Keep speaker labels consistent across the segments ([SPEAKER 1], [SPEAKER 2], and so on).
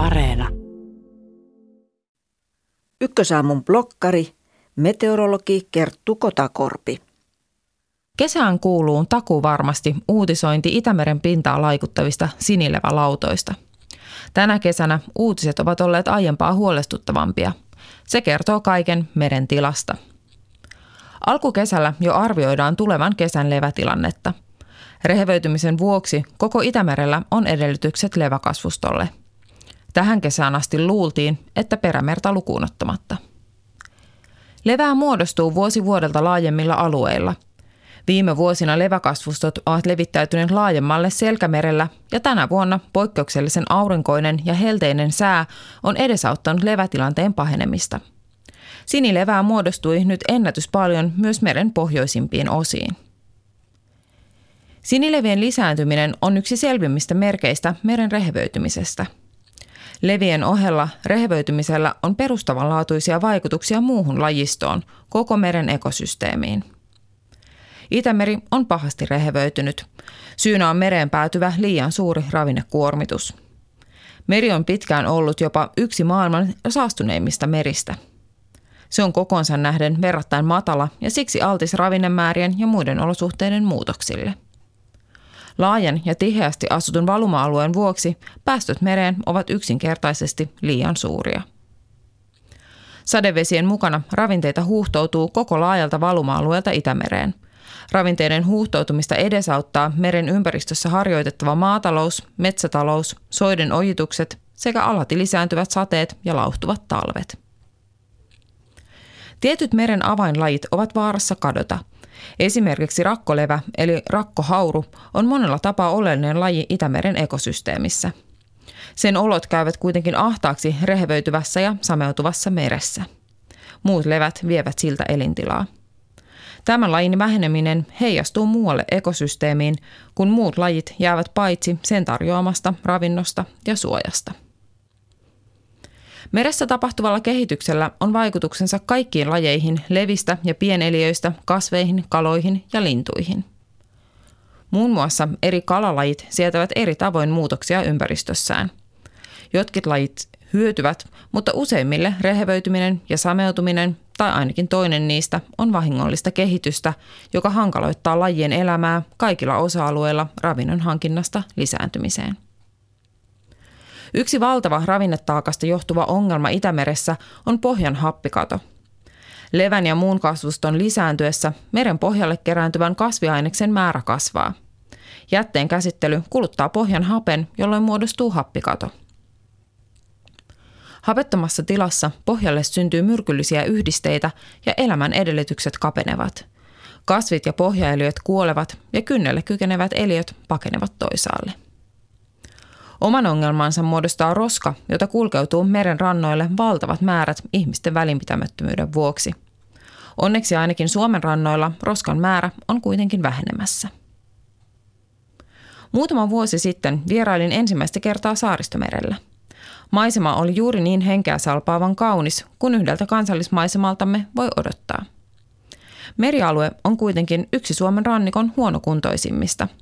[SPEAKER 1] Areena. Ykkösaamun blokkari, meteorologi Kerttu Kotakorpi.
[SPEAKER 2] Kesään kuuluu takuu varmasti uutisointi Itämeren pintaa laikuttavista sinilevälautoista. Tänä kesänä uutiset ovat olleet aiempaa huolestuttavampia. Se kertoo kaiken meren tilasta. Alkukesällä jo arvioidaan tulevan kesän levätilannetta. Rehevöitymisen vuoksi koko Itämerellä on edellytykset leväkasvustolle – Tähän kesään asti luultiin, että perämerta lukuun ottamatta. Levää muodostuu vuosi vuodelta laajemmilla alueilla. Viime vuosina leväkasvustot ovat levittäytyneet laajemmalle selkämerellä ja tänä vuonna poikkeuksellisen aurinkoinen ja helteinen sää on edesauttanut levätilanteen pahenemista. Sinilevää muodostui nyt ennätys paljon myös meren pohjoisimpiin osiin. Sinilevien lisääntyminen on yksi selvimmistä merkeistä meren rehevöitymisestä – Levien ohella rehevöitymisellä on perustavanlaatuisia vaikutuksia muuhun lajistoon, koko meren ekosysteemiin. Itämeri on pahasti rehevöitynyt. Syynä on mereen päätyvä liian suuri ravinnekuormitus. Meri on pitkään ollut jopa yksi maailman saastuneimmista meristä. Se on kokonsa nähden verrattain matala ja siksi altis ravinnemäärien ja muiden olosuhteiden muutoksille – Laajan ja tiheästi asutun valuma-alueen vuoksi päästöt mereen ovat yksinkertaisesti liian suuria. Sadevesien mukana ravinteita huuhtoutuu koko laajalta valuma-alueelta Itämereen. Ravinteiden huuhtoutumista edesauttaa meren ympäristössä harjoitettava maatalous, metsätalous, soiden ojitukset sekä alati lisääntyvät sateet ja lauhtuvat talvet. Tietyt meren avainlajit ovat vaarassa kadota – Esimerkiksi rakkolevä eli rakkohauru on monella tapaa oleellinen laji Itämeren ekosysteemissä. Sen olot käyvät kuitenkin ahtaaksi rehevöityvässä ja sameutuvassa meressä. Muut levät vievät siltä elintilaa. Tämän lajin väheneminen heijastuu muualle ekosysteemiin, kun muut lajit jäävät paitsi sen tarjoamasta ravinnosta ja suojasta. Meressä tapahtuvalla kehityksellä on vaikutuksensa kaikkiin lajeihin levistä ja pieneliöistä, kasveihin, kaloihin ja lintuihin. Muun muassa eri kalalajit sietävät eri tavoin muutoksia ympäristössään. Jotkut lajit hyötyvät, mutta useimmille rehevöityminen ja sameutuminen, tai ainakin toinen niistä, on vahingollista kehitystä, joka hankaloittaa lajien elämää kaikilla osa-alueilla ravinnon hankinnasta lisääntymiseen. Yksi valtava ravinnetaakasta johtuva ongelma Itämeressä on pohjan happikato. Levän ja muun kasvuston lisääntyessä meren pohjalle kerääntyvän kasviaineksen määrä kasvaa. Jätteen käsittely kuluttaa pohjan hapen, jolloin muodostuu happikato. Hapettomassa tilassa pohjalle syntyy myrkyllisiä yhdisteitä ja elämän edellytykset kapenevat. Kasvit ja pohjaeliöt kuolevat ja kynnelle kykenevät eliöt pakenevat toisaalle. Oman ongelmansa muodostaa roska, jota kulkeutuu meren rannoille valtavat määrät ihmisten välinpitämättömyyden vuoksi. Onneksi ainakin Suomen rannoilla roskan määrä on kuitenkin vähenemässä. Muutama vuosi sitten vierailin ensimmäistä kertaa saaristomerellä. Maisema oli juuri niin henkeä salpaavan kaunis kuin yhdeltä kansallismaisemaltamme voi odottaa. Merialue on kuitenkin yksi Suomen rannikon huonokuntoisimmista –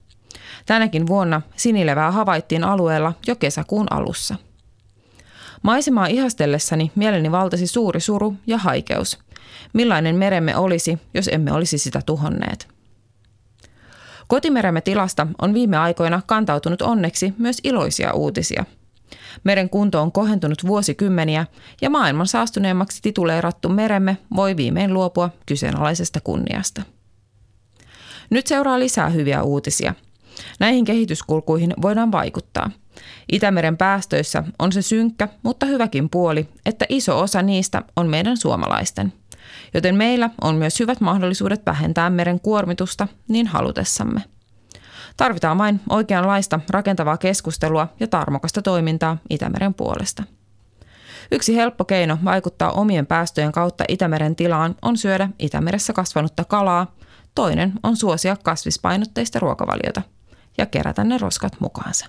[SPEAKER 2] Tänäkin vuonna sinilevää havaittiin alueella jo kesäkuun alussa. Maisemaa ihastellessani mieleni valtasi suuri suru ja haikeus. Millainen meremme olisi, jos emme olisi sitä tuhonneet? Kotimeremme tilasta on viime aikoina kantautunut onneksi myös iloisia uutisia. Meren kunto on kohentunut vuosikymmeniä ja maailman saastuneemmaksi tituleerattu meremme voi viimein luopua kyseenalaisesta kunniasta. Nyt seuraa lisää hyviä uutisia – Näihin kehityskulkuihin voidaan vaikuttaa. Itämeren päästöissä on se synkkä, mutta hyväkin puoli, että iso osa niistä on meidän suomalaisten. Joten meillä on myös hyvät mahdollisuudet vähentää meren kuormitusta niin halutessamme. Tarvitaan vain oikeanlaista rakentavaa keskustelua ja tarmokasta toimintaa Itämeren puolesta. Yksi helppo keino vaikuttaa omien päästöjen kautta Itämeren tilaan on syödä Itämeressä kasvanutta kalaa, toinen on suosia kasvispainotteista ruokavaliota – ja kerätä ne roskat mukaansa.